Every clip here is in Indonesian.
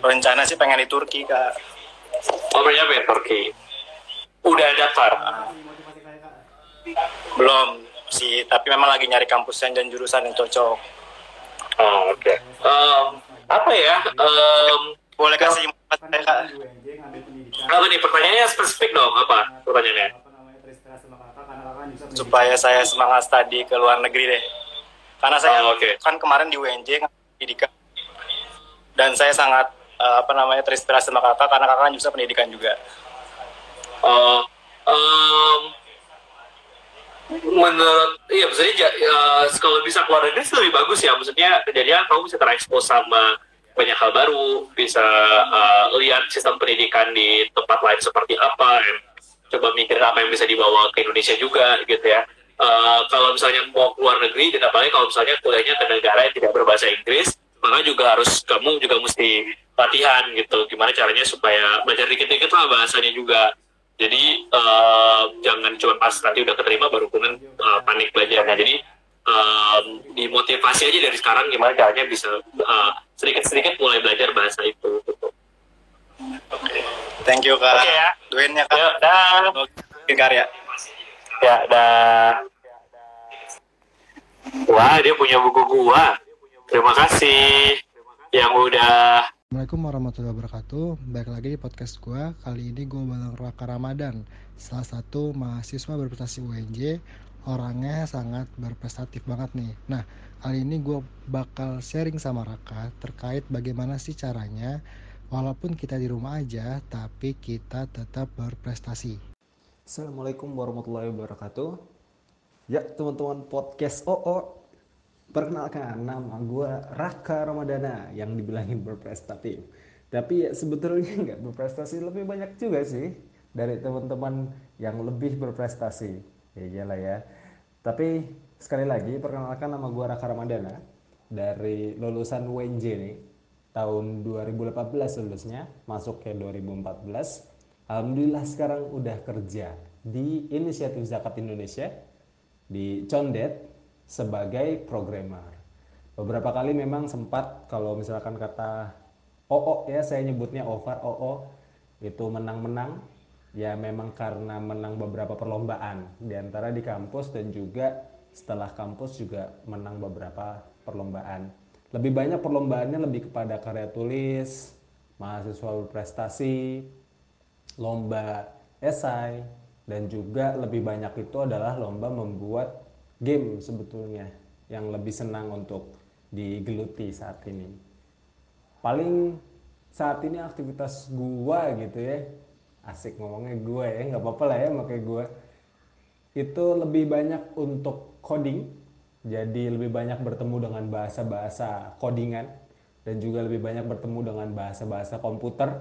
rencana sih pengen di Turki kak Oh, berapa ya Turki? Udah daftar? belum sih tapi memang lagi nyari kampus yang dan jurusan yang cocok Oh, oke. Em, apa ya? Em, boleh kasih kak apa nih pertanyaannya spesifik dong? Apa pertanyaannya? supaya saya semangat studi ke luar negeri deh karena saya Oh, oke. kan kemarin di UNJ pendidikan dan saya sangat eh, apa namanya terinspirasi sama kakak karena kakak kan juga pendidikan juga. Oh, em, menurut iya maksudnya ja- eh, kalau bisa keluar negeri lebih bagus ya. Maksudnya kejadian kamu bisa terekspos sama banyak hal baru bisa eh, lihat sistem pendidikan di tempat lain seperti apa and coba mikirin apa yang bisa dibawa ke Indonesia juga gitu ya. Eh, kalau misalnya mau keluar negeri dan apalagi kalau misalnya kuliahnya ke negara yang tidak berbahasa Inggris maka juga harus kamu juga mesti latihan gitu gimana caranya supaya belajar dikit-dikit lah bahasanya juga jadi eh, jangan cuma pas nanti udah keterima baru kemudian eh, panik belajarnya jadi em, dimotivasi aja dari sekarang gimana caranya bisa sedikit-sedikit mulai belajar bahasa itu gitu. thank you kak Oke ya. Duin ya kak Ya, dah. Karya Ya, dah. Wah, dia punya buku gua. Terima kasih. Yang udah Assalamualaikum warahmatullahi wabarakatuh. Baik lagi di podcast gue Kali ini gue bareng Raka Ramadan Salah satu mahasiswa berprestasi UNJ Orangnya sangat berprestatif banget nih. Nah kali ini gue bakal sharing sama Raka Terkait bagaimana sih caranya Walaupun kita di rumah aja Tapi kita tetap berprestasi. Assalamualaikum warahmatullahi wabarakatuh. Ya teman-teman podcast OO, perkenalkan nama gue Raka Ramadana yang dibilangin berprestatif. Tapi ya sebetulnya nggak berprestasi lebih banyak juga sih dari teman-teman yang lebih berprestasi. Ya iyalah ya. Tapi sekali lagi perkenalkan nama gue Raka Ramadana dari lulusan UNJ nih tahun 2018 lulusnya masuk ke 2014 Alhamdulillah sekarang udah kerja di Inisiatif Zakat Indonesia di Condet sebagai programmer. Beberapa kali memang sempat kalau misalkan kata OO ya saya nyebutnya over OO itu menang-menang ya memang karena menang beberapa perlombaan di antara di kampus dan juga setelah kampus juga menang beberapa perlombaan. Lebih banyak perlombaannya lebih kepada karya tulis, mahasiswa berprestasi, lomba esai dan juga lebih banyak itu adalah lomba membuat game sebetulnya yang lebih senang untuk digeluti saat ini. Paling saat ini aktivitas gua gitu ya asik ngomongnya gua ya nggak apa-apa lah ya pakai gua itu lebih banyak untuk coding jadi lebih banyak bertemu dengan bahasa-bahasa codingan dan juga lebih banyak bertemu dengan bahasa-bahasa komputer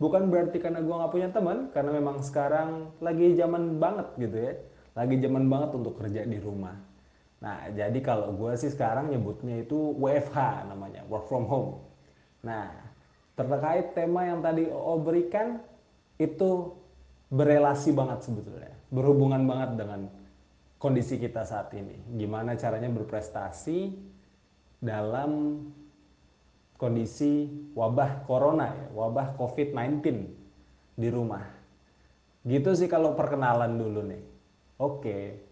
bukan berarti karena gua nggak punya teman karena memang sekarang lagi zaman banget gitu ya lagi zaman banget untuk kerja di rumah nah jadi kalau gua sih sekarang nyebutnya itu WFH namanya work from home. Nah terkait tema yang tadi OO berikan itu berelasi banget sebetulnya berhubungan banget dengan kondisi kita saat ini. Gimana caranya berprestasi dalam kondisi wabah corona ya wabah covid-19 di rumah. Gitu sih kalau perkenalan dulu nih. Oke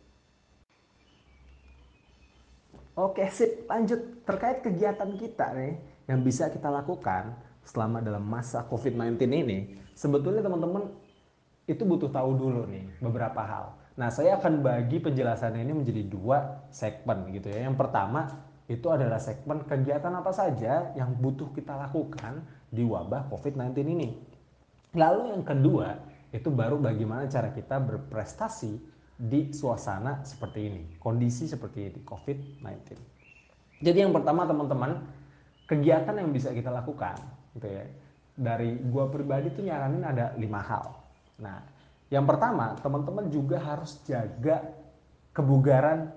Oke sip lanjut terkait kegiatan kita nih yang bisa kita lakukan selama dalam masa COVID-19 ini sebetulnya teman-teman itu butuh tahu dulu nih beberapa hal. Nah saya akan bagi penjelasannya ini menjadi dua segmen gitu ya. Yang pertama itu adalah segmen kegiatan apa saja yang butuh kita lakukan di wabah COVID-19 ini. Lalu yang kedua itu baru bagaimana cara kita berprestasi di suasana seperti ini, kondisi seperti ini, COVID-19. Jadi yang pertama teman-teman, kegiatan yang bisa kita lakukan, gitu ya. Dari gua pribadi tuh nyaranin ada lima hal. Nah, yang pertama teman-teman juga harus jaga kebugaran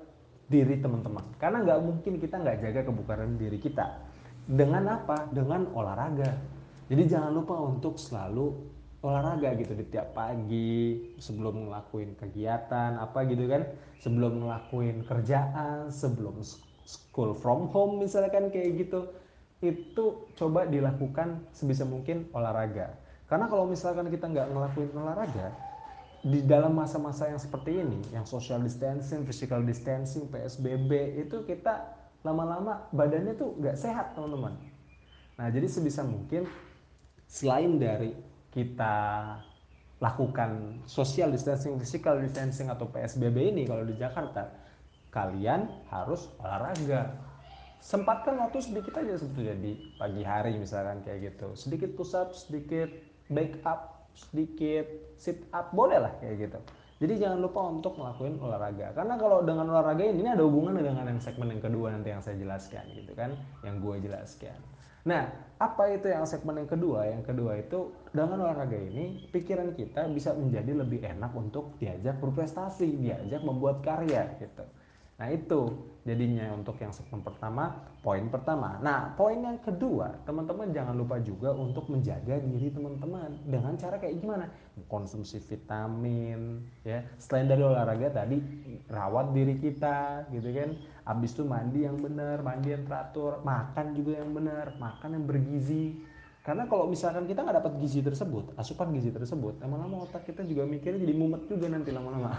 diri teman-teman. Karena nggak mungkin kita nggak jaga kebugaran diri kita. Dengan apa? Dengan olahraga. Jadi jangan lupa untuk selalu olahraga gitu di tiap pagi sebelum ngelakuin kegiatan apa gitu kan sebelum ngelakuin kerjaan sebelum school from home misalkan kayak gitu itu coba dilakukan sebisa mungkin olahraga. Karena kalau misalkan kita nggak ngelakuin olahraga, di dalam masa-masa yang seperti ini, yang social distancing, physical distancing, PSBB, itu kita lama-lama badannya tuh nggak sehat teman-teman. Nah jadi sebisa mungkin selain dari kita lakukan social distancing, physical distancing atau PSBB ini kalau di Jakarta, kalian harus olahraga. Sempatkan waktu sedikit aja sebetulnya di pagi hari misalkan kayak gitu. Sedikit push up, sedikit back up, sedikit sit up, boleh lah kayak gitu. Jadi jangan lupa untuk ngelakuin olahraga. Karena kalau dengan olahraga ini, ini ada hubungannya dengan yang segmen yang kedua nanti yang saya jelaskan gitu kan, yang gue jelaskan. Nah, apa itu yang segmen yang kedua? Yang kedua itu dengan olahraga ini pikiran kita bisa menjadi lebih enak untuk diajak berprestasi, diajak membuat karya gitu. Nah, itu jadinya untuk yang segmen pertama, poin pertama. Nah, poin yang kedua, teman-teman jangan lupa juga untuk menjaga diri teman-teman dengan cara kayak gimana? Konsumsi vitamin, ya. Selain dari olahraga tadi rawat diri kita gitu kan Habis itu mandi yang benar, mandi yang teratur, makan juga yang benar, makan yang bergizi. Karena kalau misalkan kita nggak dapat gizi tersebut, asupan gizi tersebut, lama-lama otak kita juga mikirnya jadi mumet juga nanti lama-lama.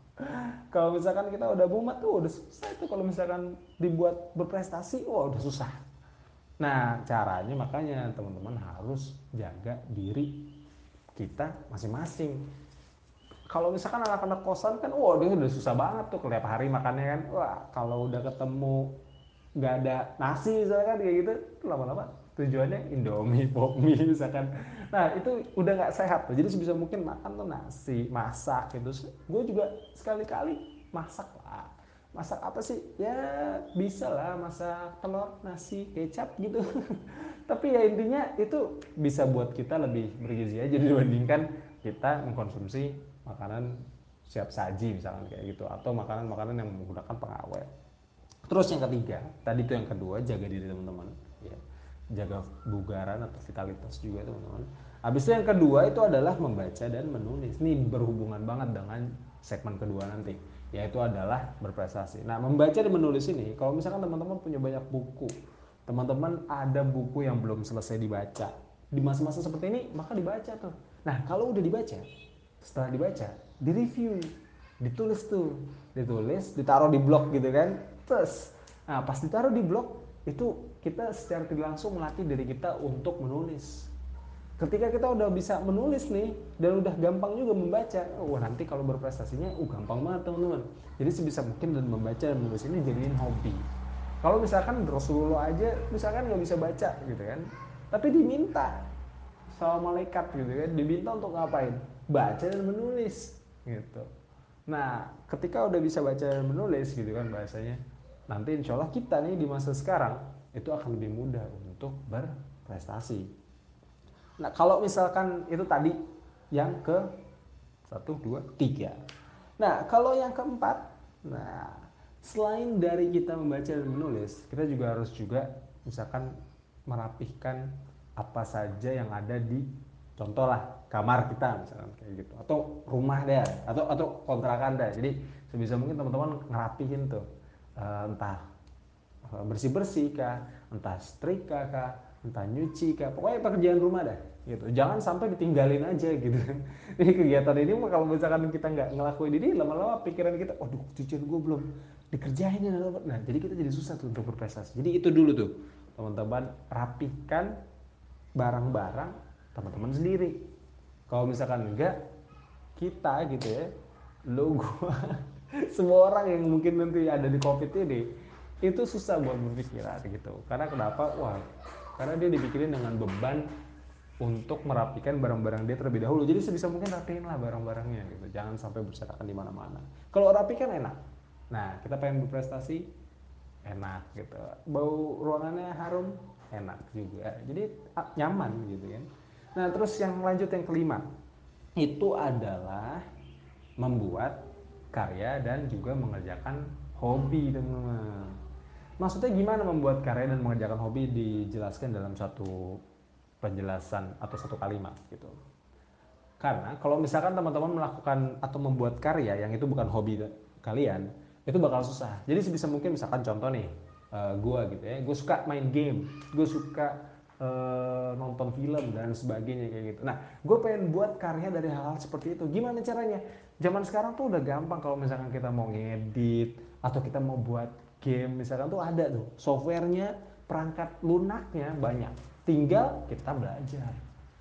kalau misalkan kita udah mumet tuh udah susah itu kalau misalkan dibuat berprestasi, wah udah susah. Nah caranya makanya teman-teman harus jaga diri kita masing-masing kalau misalkan anak-anak kosan kan wah dia udah susah banget tuh tiap hari makannya kan. Wah kalau udah ketemu nggak ada nasi misalkan kayak gitu lama-lama tujuannya indomie pop mie misalkan. Nah itu udah nggak sehat tuh. Jadi sebisa mungkin makan tuh nasi masak gitu. Gue juga sekali-kali masak lah. Masak apa sih? Ya bisa lah masak telur nasi kecap gitu. Tapi ya intinya itu bisa buat kita lebih bergizi aja dibandingkan kita mengkonsumsi makanan siap saji misalkan kayak gitu atau makanan-makanan yang menggunakan pengawet. Terus yang ketiga, tadi itu yang kedua jaga diri teman-teman, ya. Jaga bugaran atau vitalitas juga teman-teman. Habis itu yang kedua itu adalah membaca dan menulis. Ini berhubungan banget dengan segmen kedua nanti, yaitu adalah berprestasi. Nah, membaca dan menulis ini, kalau misalkan teman-teman punya banyak buku, teman-teman ada buku yang belum selesai dibaca, di masa-masa seperti ini, maka dibaca tuh. Nah, kalau udah dibaca, setelah dibaca di review ditulis tuh. Ditulis ditaruh di blog gitu kan. Terus nah pas ditaruh di blog itu kita secara tidak langsung melatih diri kita untuk menulis. Ketika kita udah bisa menulis nih dan udah gampang juga membaca oh nanti kalau berprestasinya uh gampang banget teman-teman. Jadi sebisa mungkin dan membaca dan menulis ini jadiin hobi. Kalau misalkan Rasulullah aja misalkan nggak bisa baca gitu kan. Tapi diminta sama malaikat gitu kan. Diminta untuk ngapain baca dan menulis gitu. Nah, ketika udah bisa baca dan menulis gitu kan bahasanya, nanti insya Allah kita nih di masa sekarang itu akan lebih mudah untuk berprestasi. Nah, kalau misalkan itu tadi yang ke satu, dua, tiga. Nah, kalau yang keempat, nah selain dari kita membaca dan menulis, kita juga harus juga misalkan merapihkan apa saja yang ada di contoh lah kamar kita misalkan kayak gitu. Atau rumah deh atau atau kontrakan deh. Jadi sebisa mungkin teman-teman ngerapihin tuh. Uh, entah bersih bersih kah entah setrika kah entah nyuci kah. Pokoknya pekerjaan rumah dah gitu. Jangan sampai ditinggalin aja gitu. Ini kegiatan ini kalau misalkan kita nggak ngelakuin ini lama-lama pikiran kita waduh cucian gue belum dikerjain nah jadi kita jadi susah tuh untuk berprestasi. Jadi itu dulu tuh teman-teman rapihkan barang-barang teman-teman sendiri. Kalau misalkan enggak kita gitu ya lo gua semua orang yang mungkin nanti ada di covid ini itu susah buat berpikiran gitu. Karena kenapa? Wah karena dia dipikirin dengan beban untuk merapikan barang-barang dia terlebih dahulu. Jadi sebisa mungkin rapiin lah barang-barangnya gitu. Jangan sampai berserakan di mana-mana. Kalau rapikan enak. Nah kita pengen berprestasi enak gitu. Bau ruangannya harum enak juga. Jadi nyaman gitu kan Nah, terus yang lanjut yang kelima itu adalah membuat karya dan juga mengerjakan hobi teman-teman. Maksudnya gimana membuat karya dan mengerjakan hobi dijelaskan dalam satu penjelasan atau satu kalimat gitu. Karena kalau misalkan teman-teman melakukan atau membuat karya yang itu bukan hobi kalian, itu bakal susah. Jadi sebisa mungkin misalkan contoh nih, uh, gue gitu ya gue suka main game gue suka nonton film dan sebagainya kayak gitu. Nah gue pengen buat karya dari hal-hal seperti itu. Gimana caranya? Zaman sekarang tuh udah gampang kalau misalkan kita mau ngedit atau kita mau buat game. Misalkan tuh ada tuh softwarenya perangkat lunaknya banyak. Tinggal kita belajar.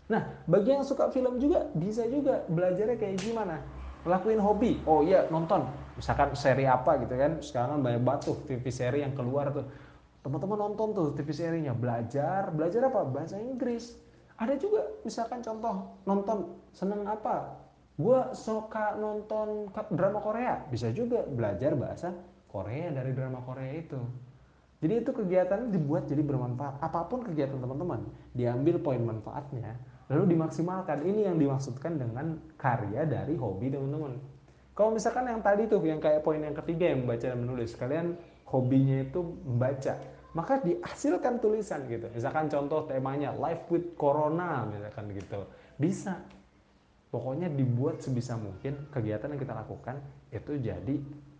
Nah bagi yang suka film juga bisa juga belajarnya kayak gimana? Lakuin hobi. Oh iya nonton. Misalkan seri apa gitu kan? Sekarang kan banyak banget TV seri yang keluar tuh teman-teman nonton tuh TV serinya belajar belajar apa? Bahasa Inggris. Ada juga misalkan contoh nonton seneng apa? Gue suka nonton drama Korea. Bisa juga belajar bahasa Korea dari drama Korea itu. Jadi itu kegiatan dibuat jadi bermanfaat. Apa pun kegiatan teman-teman diambil poin manfaatnya lalu dimaksimalkan. Ini yang dimaksudkan dengan karya dari hobi teman-teman. Kalau misalkan yang tadi tuh yang kayak poin yang ketiga yang membaca dan menulis kalian hobinya itu membaca maka dihasilkan tulisan gitu misalkan contoh temanya life with corona misalkan gitu bisa pokoknya dibuat sebisa mungkin kegiatan yang kita lakukan itu jadi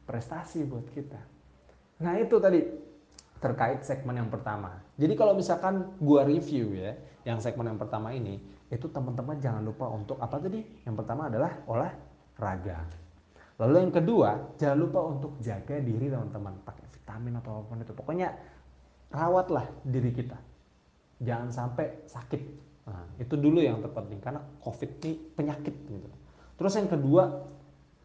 prestasi buat kita nah itu tadi terkait segmen yang pertama jadi kalau misalkan gua review ya yang segmen yang pertama ini itu teman-teman jangan lupa untuk apa tadi? Yang pertama adalah olahraga. Lalu yang kedua, jangan lupa untuk jaga diri teman-teman, pakai vitamin atau apa pun itu. Pokoknya rawatlah diri kita. Jangan sampai sakit. Nah, itu dulu yang terpenting karena COVID ini penyakit gitu. Terus yang kedua,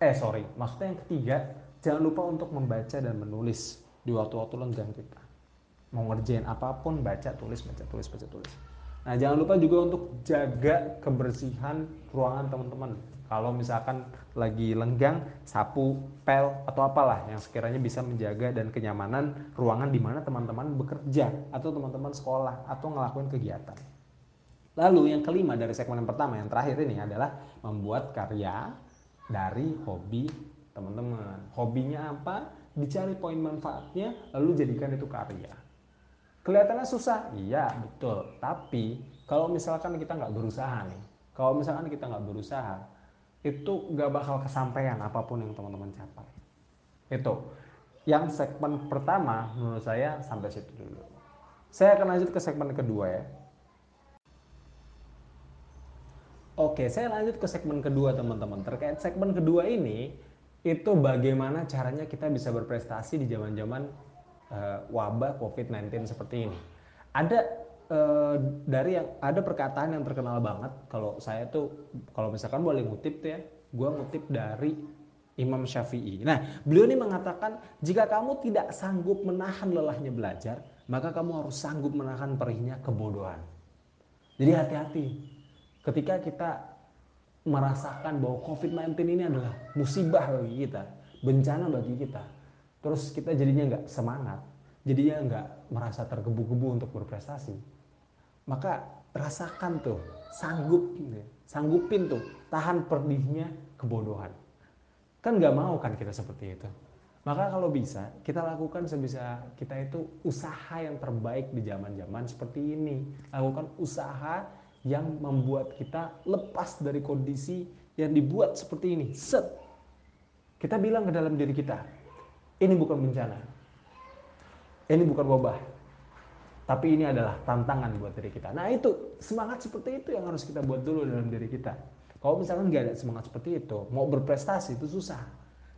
eh sorry, maksudnya yang ketiga, jangan lupa untuk membaca dan menulis di waktu-waktu lenggang kita. Mau ngerjain apa pun, baca, tulis, baca, tulis, baca, tulis. Nah, jangan lupa juga untuk jaga kebersihan ruangan teman-teman. Kalau misalkan lagi lenggang, sapu, pel, atau apalah yang sekiranya bisa menjaga dan kenyamanan ruangan di mana teman-teman bekerja atau teman-teman sekolah atau ngelakuin kegiatan. Lalu yang kelima dari segmen yang pertama, yang terakhir ini adalah membuat karya dari hobi teman-teman. Hobinya apa? Dicari poin manfaatnya, lalu jadikan itu karya. Kelihatannya susah, iya betul. Tapi kalau misalkan kita nggak berusaha nih, kalau misalkan kita nggak berusaha, itu nggak bakal kesampaian apa pun yang teman-teman capai. Itu yang segmen pertama menurut saya sampai situ dulu. Saya akan lanjut ke segmen kedua ya. Oke, saya lanjut ke segmen kedua teman-teman. Terkait segmen kedua ini, itu bagaimana caranya kita bisa berprestasi di zaman-zaman uh, wabah COVID-19 seperti ini. Ada uh, dari yang ada perkataan yang terkenal banget kalau saya tuh kalau misalkan boleh ngutip tuh ya, gue ngutip dari Imam Syafi'i. Nah, beliau ini mengatakan jika kamu tidak sanggup menahan lelahnya belajar, maka kamu harus sanggup menahan perihnya kebodohan. Jadi hati-hati ketika kita merasakan bahwa COVID-19 ini adalah musibah bagi kita, bencana bagi kita terus kita jadinya nggak semangat, jadinya nggak merasa tergebu-gebu untuk berprestasi, maka rasakan tuh, sanggup, gitu ya. sanggupin tuh, tahan pedihnya kebodohan. Kan nggak mau kan kita seperti itu. Maka kalau bisa, kita lakukan sebisa kita itu usaha yang terbaik di zaman-zaman seperti ini. Lakukan usaha yang membuat kita lepas dari kondisi yang dibuat seperti ini. Set. Kita bilang ke dalam diri kita, ini bukan bencana. Ini bukan wabah. Tapi ini adalah tantangan buat diri kita. Nah itu, semangat seperti itu yang harus kita buat dulu dalam diri kita. Kalau misalkan nggak ada semangat seperti itu, mau berprestasi itu susah.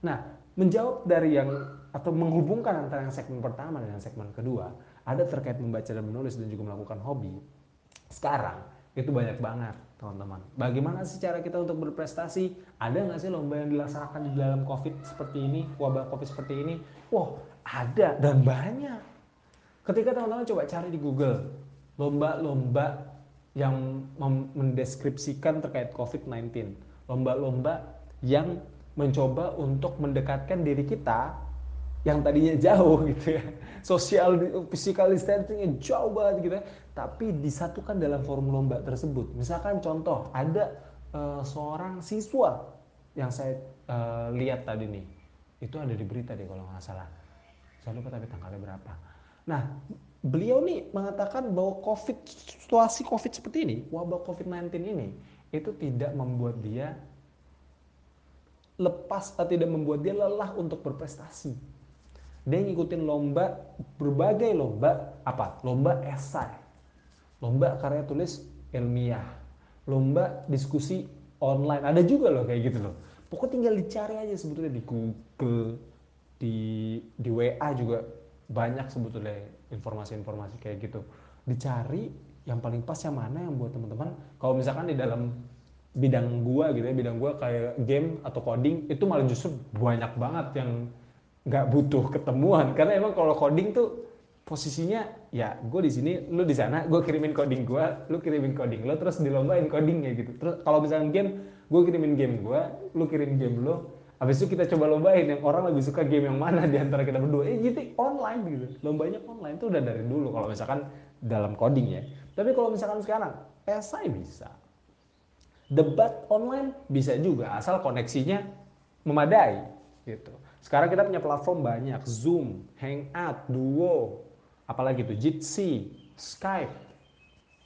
Nah, menjawab dari yang atau menghubungkan antara yang segmen pertama dengan segmen kedua, ada terkait membaca dan menulis dan juga melakukan hobi. Sekarang itu banyak banget teman-teman. Bagaimana sih cara kita untuk berprestasi? Ada nggak sih lomba yang dilaksanakan di dalam COVID seperti ini, wabah COVID seperti ini? Wah, ada dan banyak. Ketika teman-teman coba cari di Google, lomba-lomba yang mendeskripsikan terkait COVID-19, lomba-lomba yang mencoba untuk mendekatkan diri kita yang tadinya jauh gitu ya social physical distancingnya jauh banget gitu ya tapi disatukan dalam forum lomba tersebut. Misalkan contoh ada uh, seorang siswa yang saya uh, lihat tadi nih, itu ada di berita deh kalau nggak salah. Saya lupa tapi tanggalnya berapa. Nah, beliau nih mengatakan bahwa COVID situasi COVID seperti ini, wabah COVID-19 ini itu tidak membuat dia lepas atau tidak membuat dia lelah untuk berprestasi. dia ngikutin lomba berbagai lomba apa? Lomba esai. Lomba karya tulis ilmiah. Lomba diskusi online. Ada juga loh kayak gitu loh. Pokoknya tinggal dicari aja sebetulnya di Google di di WA juga banyak sebetulnya informasi-informasi kayak gitu. Dicari yang paling pas yang mana yang buat teman-teman kalau misalkan di dalam bidang gua gitu ya bidang gua kayak game atau coding itu malah justru banyak banget yang nggak butuh ketemuan. Karena emang kalau coding tuh posisinya ya gue di sini lu di sana gue kirimin coding gue lu kirimin coding lo terus dilombain coding ya gitu. Terus kalau misalnya game gue kirimin game gue lu kirim game lo habis itu kita coba lombain yang orang lebih suka game yang mana di antara kita berdua. Eh gitu online gitu. Lombanya online tuh udah dari dulu kalau misalkan dalam coding ya. Tapi kalau misalkan sekarang esai bisa. Debat online bisa juga asal koneksinya memadai gitu. Sekarang kita punya platform banyak, Zoom, Hangout, Duo, apalagi tuh Jitsi, Skype,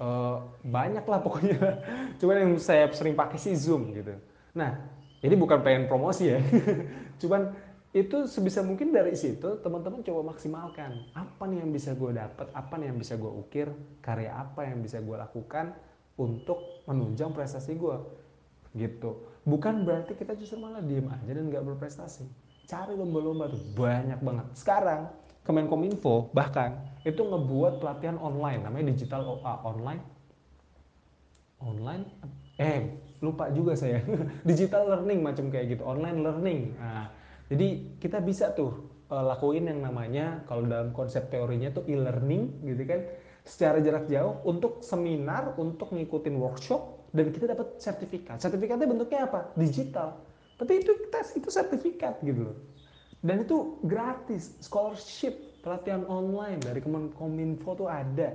uh, banyak lah pokoknya. Cuman yang saya sering pakai sih Zoom gitu. Nah, ini bukan pengen promosi ya. Cuman itu sebisa mungkin dari situ teman-teman coba maksimalkan. Apa nih yang bisa gue dapat, apa nih yang bisa gue ukir, karya apa yang bisa gue lakukan untuk menunjang prestasi gue gitu. Bukan berarti kita justru malah diem aja dan nggak berprestasi. Cari lomba-lomba tuh. Banyak banget. Sekarang Kemenkominfo bahkan itu ngebuat pelatihan online. Namanya digital OA online. Online eh lupa juga saya. Digital learning macam kayak gitu online learning. Nah, jadi kita bisa tuh uh, lakuin yang namanya kalau dalam konsep teorinya tuh e-learning gitu kan secara jarak jauh untuk seminar untuk ngikutin workshop dan kita dapat sertifikat. Sertifikatnya bentuknya apa? Digital. Tapi itu tes itu sertifikat gitu loh. Dan itu gratis scholarship pelatihan online dari Kemenkominfo tuh ada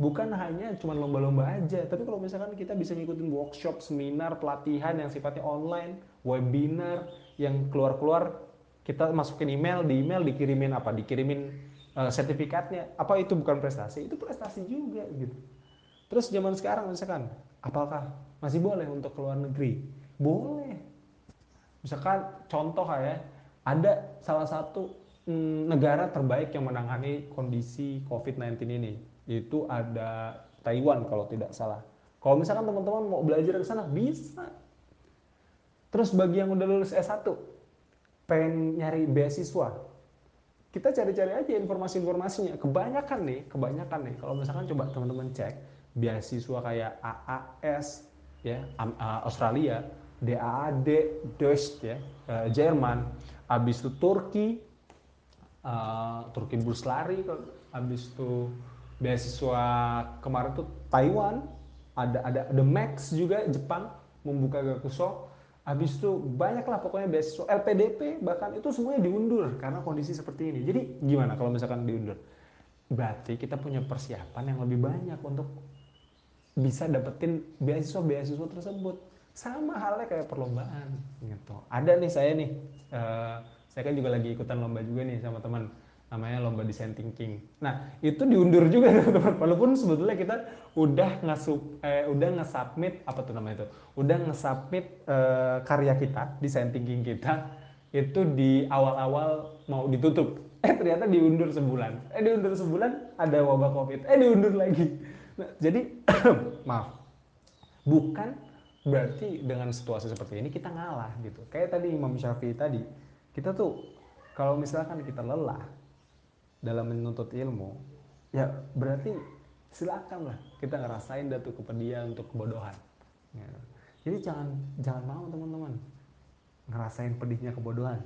bukan hanya cuma lomba-lomba aja tapi kalau misalkan kita bisa ngikutin workshop seminar pelatihan yang sifatnya online webinar yang keluar-keluar kita masukin email di email dikirimin apa? Dikirimin uh, sertifikatnya. Apa itu bukan prestasi? Itu prestasi juga gitu. Terus zaman sekarang misalkan apakah masih boleh untuk keluar negeri? Boleh. Misalkan contoh ya ada salah satu mm, negara terbaik yang menangani kondisi COVID-19 ini itu ada Taiwan kalau tidak salah. Kalau misalkan teman-teman mau belajar ke sana bisa. Terus bagi yang udah lulus S1 pengen nyari beasiswa kita cari-cari aja informasi-informasinya. Kebanyakan nih kebanyakan nih. Kalau misalkan coba teman-teman cek beasiswa kayak AAS ya Australia DAAD, Deutsch ya, uh, Jerman, habis itu Turki, uh, Turki bus lari, habis itu beasiswa kemarin tuh Taiwan, ada ada The Max juga Jepang membuka Gakuso, habis itu banyak lah pokoknya beasiswa LPDP bahkan itu semuanya diundur karena kondisi seperti ini. Jadi gimana kalau misalkan diundur? Berarti kita punya persiapan yang lebih banyak untuk bisa dapetin beasiswa-beasiswa tersebut sama halnya kayak perlombaan gitu ada nih saya nih uh, saya kan juga lagi ikutan lomba juga nih sama teman namanya lomba design thinking. Nah itu diundur juga teman-teman. Walaupun sebetulnya kita udah ngasub eh, udah nge-submit apa tuh namanya itu? Udah nge-submit uh, karya kita design thinking kita itu di awal-awal mau ditutup. Eh ternyata diundur sebulan. Eh diundur sebulan ada wabah covid. Eh diundur lagi. Nah, jadi maaf. Bukan berarti dengan situasi seperti ini kita ngalah gitu. Kayak tadi Imam Syafi'i tadi. Kita tuh kalau misalkan kita lelah dalam menuntut ilmu ya berarti silakan lah kita ngerasain datu kepedihan untuk kebodohan. Ya. jadi jangan jangan mau teman-teman. Ngerasain pedihnya kebodohan.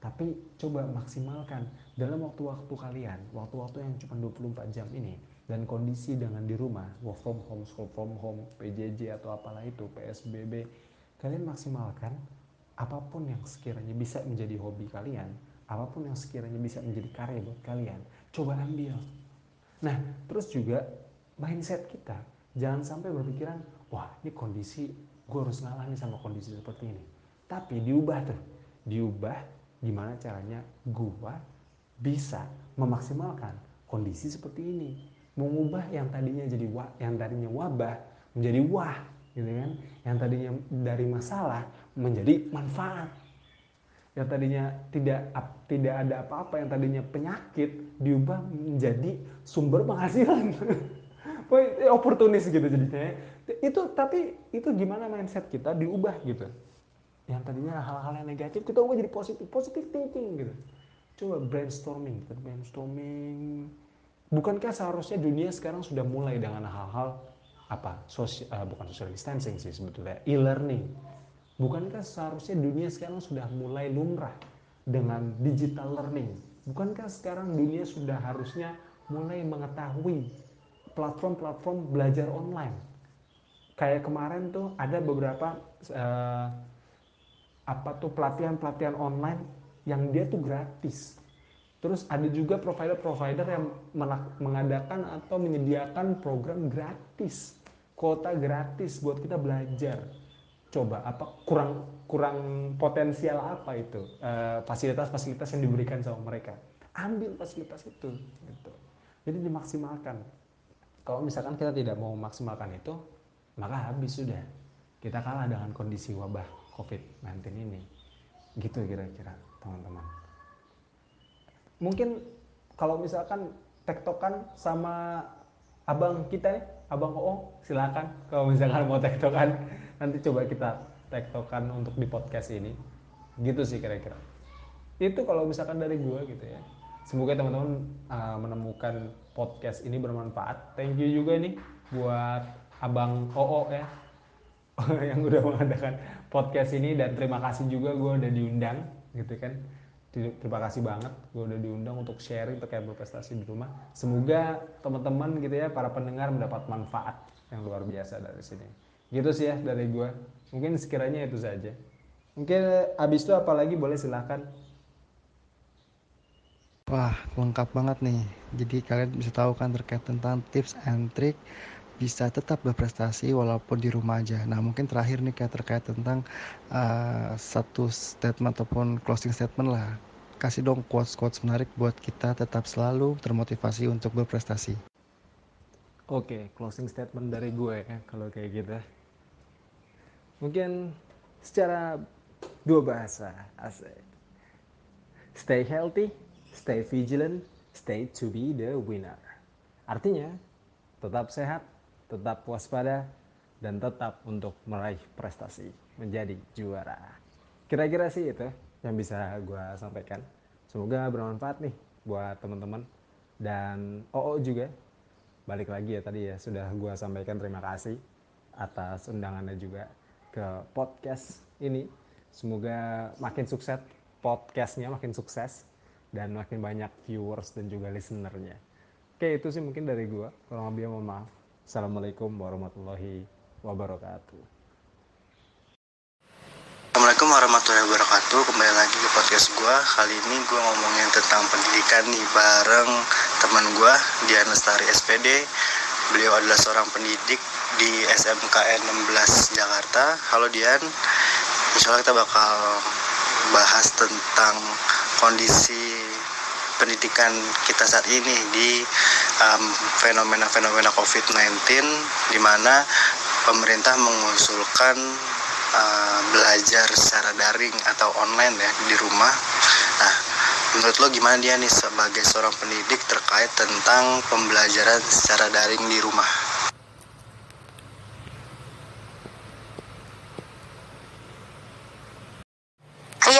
Tapi coba maksimalkan dalam waktu-waktu kalian waktu-waktu yang cuma 24 jam ini dan kondisi dengan di rumah work from home school from home PJJ atau apalah itu PSBB kalian maksimalkan apa pun yang sekiranya bisa menjadi hobi kalian apa pun yang sekiranya bisa menjadi karya buat kalian coba ambil. Nah terus juga mindset kita. Jangan sampai berpikiran wah ini kondisi gue harus ngalah nih sama kondisi seperti ini. Tapi diubah tuh. Diubah gimana caranya gue bisa memaksimalkan kondisi seperti ini. Mengubah yang tadinya jadi wah, yang tadinya wabah menjadi wah gitu kan? Yang tadinya dari masalah menjadi manfaat yang tadinya tidak tidak ada apa-apa yang tadinya penyakit diubah menjadi sumber penghasilan. Oportunis gitu jadinya. Itu tapi itu gimana mindset kita diubah gitu. Yang tadinya hal-hal yang negatif kita ubah jadi positif positif thinking gitu. Coba brainstorming kita brainstorming. Bukankah seharusnya dunia sekarang sudah mulai dengan hal-hal apa? Sosial uh, bukan social distancing sih sebetulnya e-learning bukankah seharusnya dunia sekarang sudah mulai lumrah dengan digital learning? Bukankah sekarang dunia sudah harusnya mulai mengetahui platform-platform belajar online? Kayak kemarin tuh ada beberapa uh, apa tuh pelatihan-pelatihan online yang dia tuh gratis. Terus ada juga provider-provider yang mengadakan atau menyediakan program gratis kuota gratis buat kita belajar coba apa kurang kurang potensial apa itu eh, fasilitas-fasilitas yang diberikan sama mereka. Ambil fasilitas itu gitu. Jadi dimaksimalkan. Kalau misalkan kita tidak mau memaksimalkan itu maka habis sudah. Kita kalah dengan kondisi wabah COVID-19 ini. Gitu kira-kira teman-teman. Mungkin kalau misalkan tektokan sama abang kita nih abang Oo silakan. Kalau misalkan mau tektokan nanti coba kita tektokan untuk di podcast ini. Gitu sih kira-kira. Itu kalau misalkan dari gue gitu ya. Semoga teman-teman uh, menemukan podcast ini bermanfaat. Thank you juga nih buat abang Oo ya yang udah mengadakan podcast ini. Dan terima kasih juga gue udah diundang gitu kan terima kasih banget gue udah diundang untuk sharing terkait berprestasi di rumah. Semoga teman-teman gitu ya para pendengar mendapat manfaat yang luar biasa dari sini. Gitu sih ya dari gue mungkin sekiranya itu saja. Mungkin abis itu apalagi boleh silahkan. Wah, lengkap banget nih. Jadi kalian bisa tahu kan terkait tentang tips and trick bisa tetap berprestasi walaupun di rumah aja. Nah, mungkin terakhir nih kayak terkait tentang uh, satu statement ataupun closing statement lah. Kasih dong quotes-quotes menarik buat kita tetap selalu termotivasi untuk berprestasi. Oke, closing statement dari gue ya kalau kayak gitu. Mungkin secara dua bahasa asik. Stay healthy, stay vigilant, stay to be the winner. Artinya, tetap sehat, tetap waspada, dan tetap untuk meraih prestasi, menjadi juara. Kira-kira sih itu yang bisa gue sampaikan. Semoga bermanfaat nih buat teman-teman dan OO juga. Balik lagi ya tadi ya sudah gue sampaikan terima kasih atas undangannya juga ke podcast ini. Semoga makin sukses podcastnya makin sukses dan makin banyak viewers dan juga listenernya. Oke itu sih mungkin dari gue. Kurang lebih mohon maaf. Assalamualaikum warahmatullahi wabarakatuh. Assalamualaikum warahmatullahi wabarakatuh. Kembali lagi ke podcast gue Kali ini gue ngomongin tentang pendidikan nih Bareng teman gue Dian Lestari SPD Beliau adalah seorang pendidik di SMKN 16 Jakarta. Halo Dian. Insya Allah kita bakal bahas tentang kondisi pendidikan kita saat ini di fenomena-fenomena um, COVID-19 di mana pemerintah mengusulkan uh, belajar secara daring atau online ya di rumah. Nah, menurut lo gimana dia nih sebagai seorang pendidik terkait tentang pembelajaran secara daring di rumah?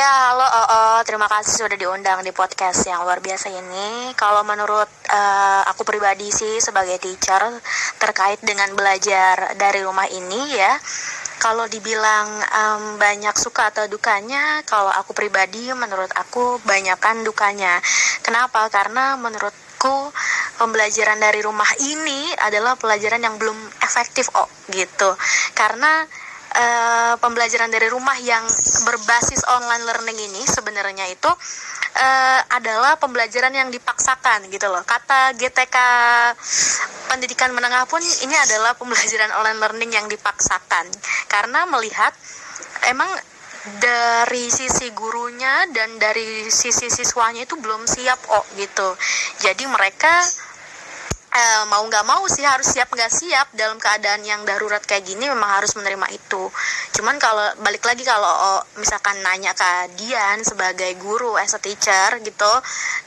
Iya, halo, oh, oh, terima kasih sudah diundang di podcast yang luar biasa ini. Kalau menurut uh, aku pribadi sih sebagai teacher terkait dengan belajar dari rumah ini ya, kalau dibilang um, banyak suka atau dukanya, kalau aku pribadi menurut aku banyakkan dukanya. Kenapa? Karena menurutku pembelajaran dari rumah ini adalah pelajaran yang belum efektif oh gitu. Karena uh, pembelajaran dari rumah yang berbasis online learning ini sebenarnya itu uh, adalah pembelajaran yang dipaksakan gitu loh. Kata GTK pendidikan menengah pun ini adalah pembelajaran online learning yang dipaksakan karena melihat emang dari sisi gurunya dan dari sisi siswanya itu belum siap oh gitu. Jadi mereka eh, mau nggak mau sih harus siap nggak siap dalam keadaan yang darurat kayak gini memang harus menerima itu. Cuman kalau balik lagi kalau oh, misalkan nanya ke Dian sebagai guru as a teacher gitu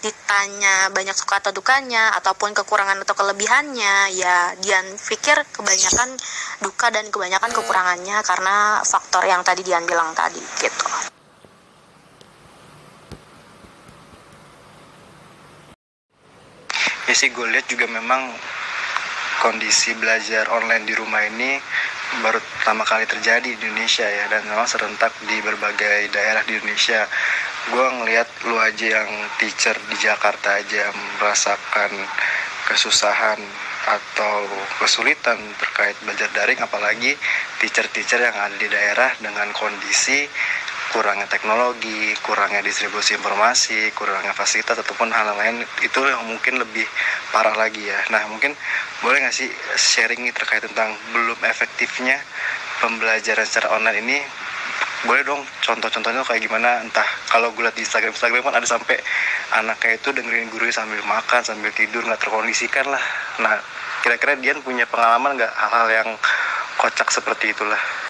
ditanya banyak suka atau dukanya ataupun kekurangan atau kelebihannya ya Dian pikir kebanyakan duka dan kebanyakan kekurangannya karena faktor yang tadi Dian bilang tadi gitu ya sih gue lihat juga memang kondisi belajar online di rumah ini baru pertama kali terjadi di Indonesia ya dan memang serentak di berbagai daerah di Indonesia. Gue ngelihat lu aja yang teacher di Jakarta aja merasakan kesusahan atau kesulitan terkait belajar daring apalagi teacher-teacher yang ada di daerah dengan kondisi kurangnya teknologi, kurangnya distribusi informasi, kurangnya fasilitas ataupun hal lain itu yang mungkin lebih parah lagi ya. Nah mungkin boleh nggak sih sharing terkait tentang belum efektifnya pembelajaran secara online ini? Boleh dong contoh-contohnya kayak gimana? Entah kalau gue lihat di Instagram Instagram kan ada sampai anaknya itu dengerin gurunya sambil makan sambil tidur nggak terkondisikan lah. Nah kira-kira Dian punya pengalaman nggak hal-hal yang kocak seperti itulah?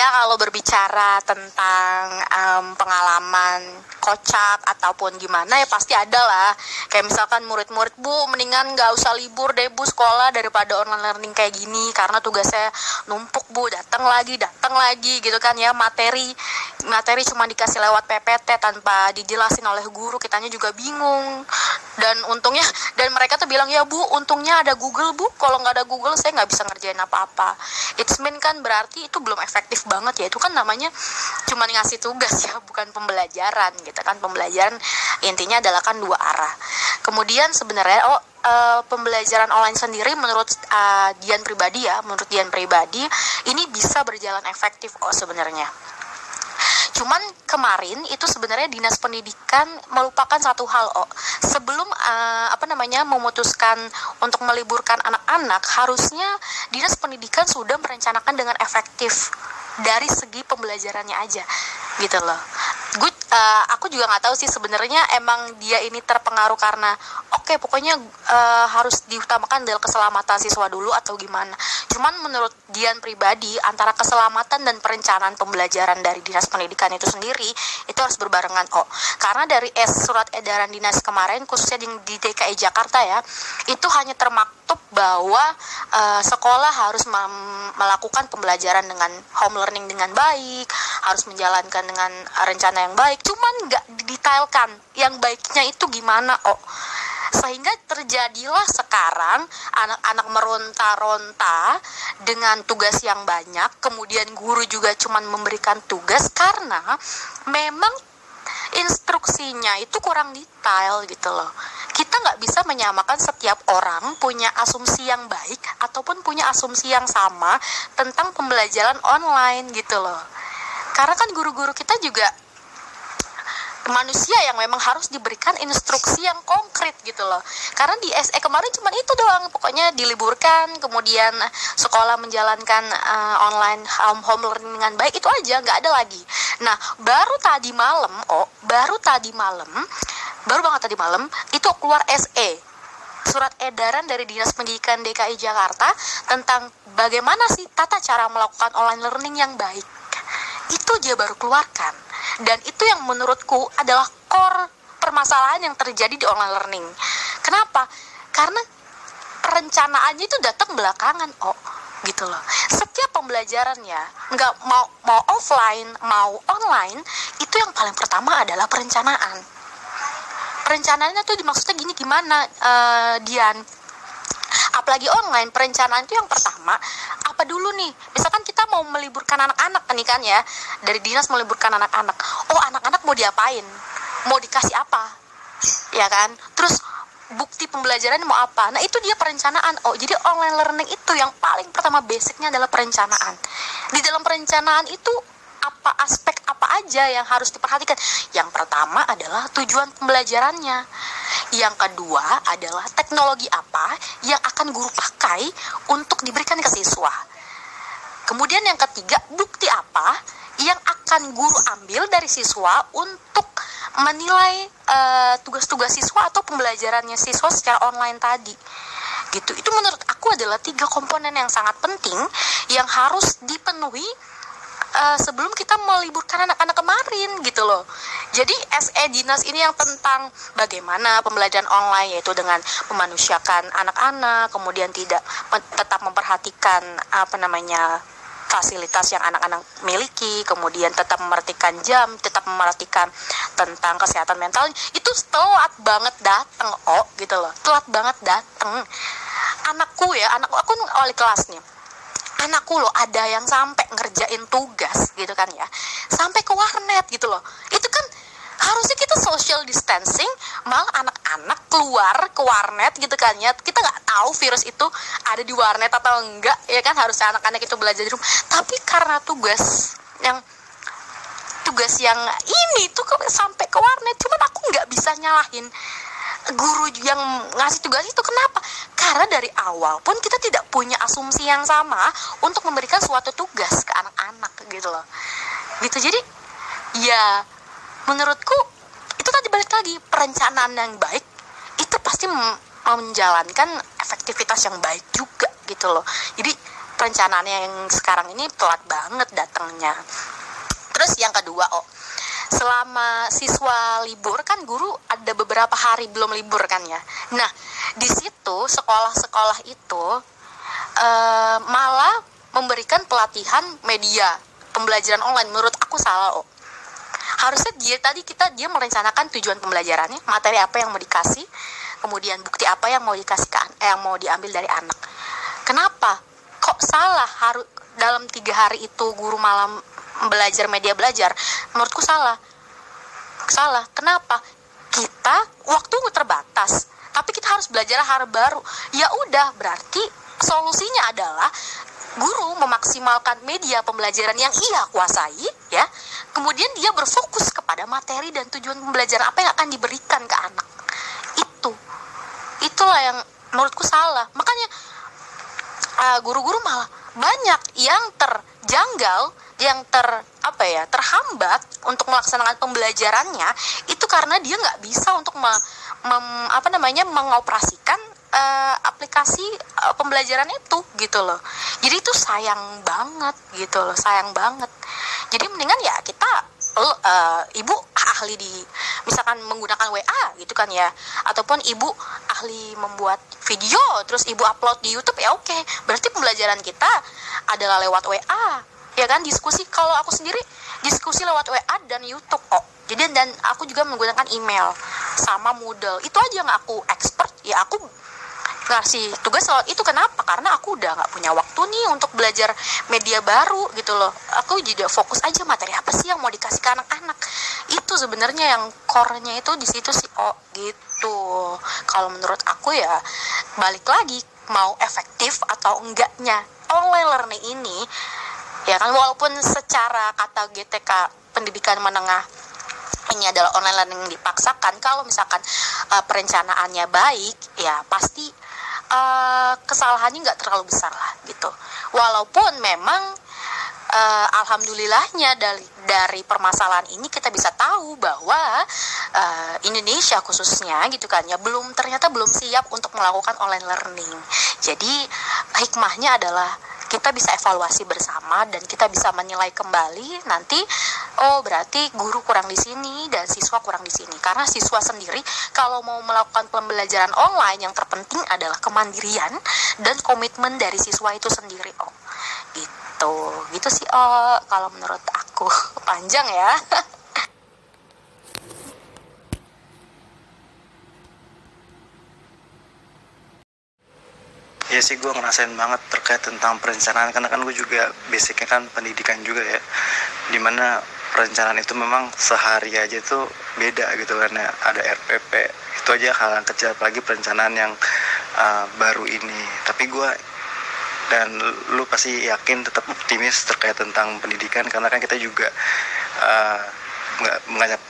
Ya kalau berbicara tentang em, pengalaman kocak ataupun gimana ya pasti ada lah. Kayak misalkan murid-murid bu mendingan nggak usah libur deh bu sekolah daripada online learning kayak gini karena tugasnya numpuk bu datang lagi datang lagi gitu kan ya. Materi materi cuma dikasih lewat PPT tanpa dijelasin oleh guru kitanya juga bingung. Dan untungnya dan mereka tuh bilang ya bu untungnya ada Google bu. Kalau nggak ada Google saya nggak bisa ngerjain apa-apa. It's mean kan berarti itu belum efektif banget ya. Itu kan namanya cuma ngasih tugas ya bukan pembelajaran gitu kan. Pembelajaran intinya adalah kan dua arah. Kemudian sebenarnya oh eh, pembelajaran online sendiri menurut eh, Dian pribadi ya menurut Dian pribadi ini bisa berjalan efektif oh sebenarnya. Cuman kemarin itu sebenarnya dinas pendidikan melupakan satu hal oh. Sebelum eh, apa namanya memutuskan untuk meliburkan anak-anak harusnya dinas pendidikan sudah merencanakan dengan efektif dari segi pembelajarannya aja gitu loh. Gue eh, aku juga nggak tahu sih sebenarnya emang dia ini terpengaruh karena oke pokoknya eh, harus diutamakan adalah keselamatan siswa dulu atau gimana. Cuman menurut Dian pribadi antara keselamatan dan perencanaan pembelajaran dari dinas pendidikan itu sendiri itu harus berbarengan kok. Karena dari es surat edaran dinas kemarin khususnya di, di DKI Jakarta ya itu hanya termaktub bahwa eh, sekolah harus melakukan pembelajaran dengan home learning dengan baik, harus menjalankan dengan rencana yang baik. Cuman nggak didetailkan yang baiknya itu gimana oh sehingga terjadilah sekarang anak-anak meronta-ronta dengan tugas yang banyak kemudian guru juga cuman memberikan tugas karena memang instruksinya itu kurang detail gitu loh. Kita nggak bisa menyamakan setiap orang punya asumsi yang baik ataupun punya asumsi yang sama tentang pembelajaran online gitu loh. Karena kan guru-guru kita juga manusia yang memang harus diberikan instruksi yang konkret gitu loh. Karena di SE kemarin cuma itu doang pokoknya diliburkan kemudian sekolah menjalankan eh, online home, home learning dengan baik itu aja nggak ada lagi. Nah baru tadi malam oh baru tadi malam baru banget tadi malam itu keluar SE surat edaran dari Dinas Pendidikan DKI Jakarta tentang bagaimana sih tata cara melakukan online learning yang baik. Itu dia baru keluarkan dan itu yang menurutku adalah core permasalahan yang terjadi di online learning. Kenapa? Karena perencanaannya itu datang belakangan oh gitu loh. Setiap pembelajarannya nggak mau mau offline mau online itu yang paling pertama adalah perencanaan. Perencanaannya tuh maksudnya gini gimana eh, Dian? Apalagi online perencanaan itu yang pertama apa dulu nih? Misalkan kita mau meliburkan anak-anak nih kan ya. Dari dinas meliburkan anak-anak. Oh anak-anak mau diapain? Mau dikasih apa? Ya kan? Terus bukti pembelajaran mau apa? Nah itu dia perencanaan. Oh jadi online learning itu yang paling pertama basicnya adalah perencanaan. Di dalam perencanaan itu apa aspek apa aja yang harus diperhatikan? Yang pertama adalah tujuan pembelajarannya. Yang kedua adalah teknologi apa yang akan guru pakai untuk diberikan ke siswa Kemudian yang ketiga, bukti apa yang akan guru ambil dari siswa untuk menilai uh, tugas-tugas siswa atau pembelajarannya siswa secara online tadi gitu itu menurut aku adalah tiga komponen yang sangat penting yang harus dipenuhi uh, sebelum kita meliburkan anak-anak kemarin gitu loh. Jadi SE dinas ini yang tentang bagaimana pembelajaran online yaitu dengan memanusiakan anak-anak, kemudian tidak tetap memperhatikan apa namanya fasilitas yang anak-anak miliki, kemudian tetap memperhatikan jam, tetap memperhatikan tentang kesehatan mental, itu telat banget dateng, oh gitu loh, telat banget dateng. Anakku ya, anakku aku kelas nih, anakku loh ada yang sampai ngerjain tugas gitu kan ya, sampai ke warnet gitu loh, itu kan harusnya kita social distancing malah anak-anak keluar ke warnet gitu kan ya. Kita nggak tahu virus itu ada di warnet atau enggak ya kan? Harusnya anak-anak itu belajar di rumah. Tapi karena tugas yang tugas yang ini tuh sampai ke warnet cuman aku nggak bisa nyalahin guru yang ngasih tugas itu. Kenapa? Karena dari awal pun kita tidak punya asumsi yang sama untuk memberikan suatu tugas ke anak-anak gitu loh. Gitu. Jadi ya menurutku itu tadi balik lagi perencanaan yang baik pasti menjalankan efektivitas yang baik juga gitu loh. Jadi perencanaan yang sekarang ini telat banget datangnya. Terus yang kedua oh selama siswa libur kan guru ada beberapa hari belum libur kan ya? Nah di situ sekolah-sekolah itu uh, malah memberikan pelatihan media pembelajaran online. Menurut aku salah oh harusnya dia tadi kita dia merencanakan tujuan pembelajarannya materi apa yang mau dikasih kemudian bukti apa yang mau dikasihkan eh, yang mau diambil dari anak? Kenapa? Kok salah harus dalam tiga hari itu guru malam belajar media belajar? Menurutku salah. Salah. Kenapa? Kita waktu terbatas tapi kita harus belajar hal baru. Ya udah berarti solusinya adalah guru memaksimalkan media pembelajaran yang ia kuasai ya. Kemudian dia berfokus kepada materi dan tujuan pembelajaran apa yang akan diberikan ke anak itulah yang menurutku salah. Makanya uh, guru-guru uh, malah banyak yang terjanggal yang ter apa ya terhambat untuk melaksanakan pembelajarannya itu karena dia nggak bisa untuk me, mem, apa namanya mengoperasikan uh, aplikasi uh, pembelajaran itu gitu loh. Jadi itu sayang banget gitu loh sayang banget. Jadi mendingan ya kita uh, ibu ahli di misalkan menggunakan WA gitu kan ya. Ataupun ibu ahli membuat video terus ibu upload di YouTube ya oke. Okay. berarti pembelajaran kita adalah lewat WA ya kan? Diskusi kalau aku sendiri diskusi lewat WA dan YouTube kok. Jadi dan aku juga menggunakan email sama Moodle. Itu aja yang aku expert ya aku ngasih tugas soal itu. Kenapa? Karena aku udah nggak punya waktu nih untuk belajar media baru gitu loh. Aku juga fokus aja materi apa sih yang mau dikasih ke anak-anak. Itu sebenarnya yang core-nya itu di situ sih oh gitu. Kalau menurut aku ya balik lagi mau efektif atau enggaknya online learning ini ya kan walaupun secara kata GTK pendidikan menengah ini adalah online learning dipaksakan kalau misalkan uh, perencanaannya baik ya pasti uh, kesalahannya nggak terlalu besar lah gitu. Walaupun memang uh, alhamdulillahnya dari dari permasalahan ini kita bisa tahu bahwa uh, Indonesia khususnya gitu kan ya belum ternyata belum siap untuk melakukan online learning. Jadi hikmahnya adalah kita bisa evaluasi bersama dan kita bisa menilai kembali nanti oh berarti guru kurang di sini dan siswa kurang di sini. Karena siswa sendiri kalau mau melakukan pembelajaran online yang terpenting adalah kemandirian dan komitmen dari siswa itu sendiri. Oh gitu. Gitu sih oh kalau menurut aku. Panjang ya Iya sih gue ngerasain banget terkait tentang perencanaan. Karena kan gue juga basicnya kan pendidikan juga ya. Di mana perencanaan itu memang sehari aja tuh beda gitu kan ya. Ada RPP itu aja hal yang kecil. Apalagi perencanaan yang uh, baru ini. Tapi gue dan lu pasti yakin tetap optimis terkait tentang pendidikan. Karena kan kita juga uh, nggak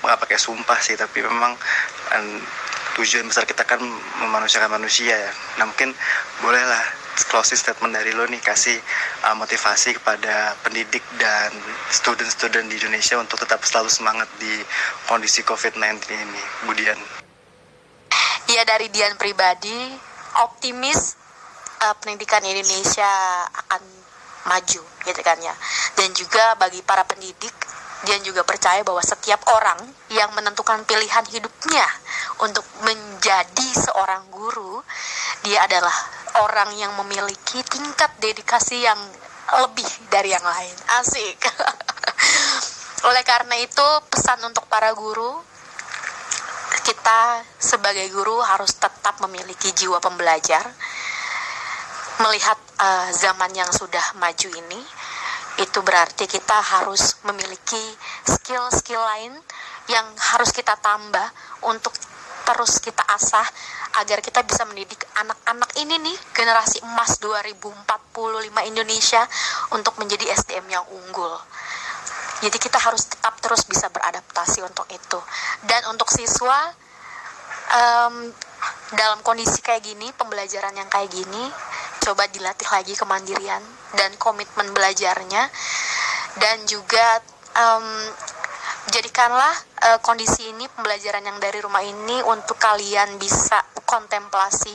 nggak pakai sumpah sih. Tapi memang tujuan besar kita kan memanusiakan manusia ya nah mungkin bolehlah closing statement dari lo nih kasih uh, motivasi kepada pendidik dan student-student di Indonesia untuk tetap selalu semangat di kondisi COVID-19 ini, Budian. Iya dari Dian pribadi optimis uh, pendidikan Indonesia akan maju gitu kan ya. Dan juga bagi para pendidik Dian juga percaya bahwa setiap orang yang menentukan pilihan hidupnya untuk menjadi seorang guru, dia adalah orang yang memiliki tingkat dedikasi yang lebih dari yang lain. Asik. Oleh karena itu, pesan untuk para guru, kita sebagai guru harus tetap memiliki jiwa pembelajar. Melihat uh, zaman yang sudah maju ini, itu berarti kita harus memiliki skill-skill lain yang harus kita tambah untuk terus kita asah agar kita bisa mendidik anak-anak ini nih generasi emas 2045 Indonesia untuk menjadi SDM yang unggul. Jadi kita harus tetap terus bisa beradaptasi untuk itu. Dan untuk siswa um, dalam kondisi kayak gini, pembelajaran yang kayak gini, coba dilatih lagi kemandirian dan komitmen belajarnya. Dan juga um, jadikanlah uh, kondisi ini pembelajaran yang dari rumah ini untuk kalian bisa kontemplasi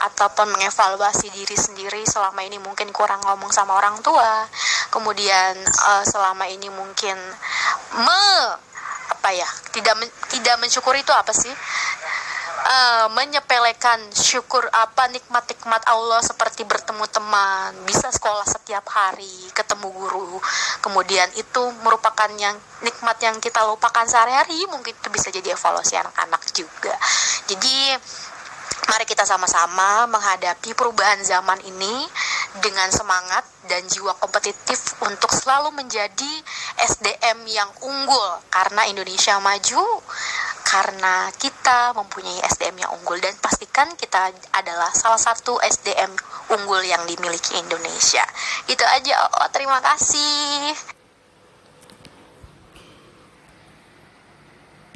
ataupun mengevaluasi diri sendiri. Selama ini mungkin kurang ngomong sama orang tua. Kemudian uh, selama ini mungkin me apa ya tidak men, tidak mensyukuri itu apa sih uh, menyepelekan syukur apa nikmat-nikmat Allah seperti bertemu teman, bisa sekolah setiap hari, ketemu guru. Kemudian itu merupakan yang nikmat yang kita lupakan sehari-hari, mungkin itu bisa jadi evaluasi anak-anak juga. Jadi mari kita sama-sama menghadapi perubahan zaman ini dengan semangat dan jiwa kompetitif untuk selalu menjadi SDM yang unggul karena Indonesia maju karena kita mempunyai SDM yang unggul dan pastikan kita adalah salah satu SDM unggul yang dimiliki Indonesia. Itu aja. Oh, terima kasih.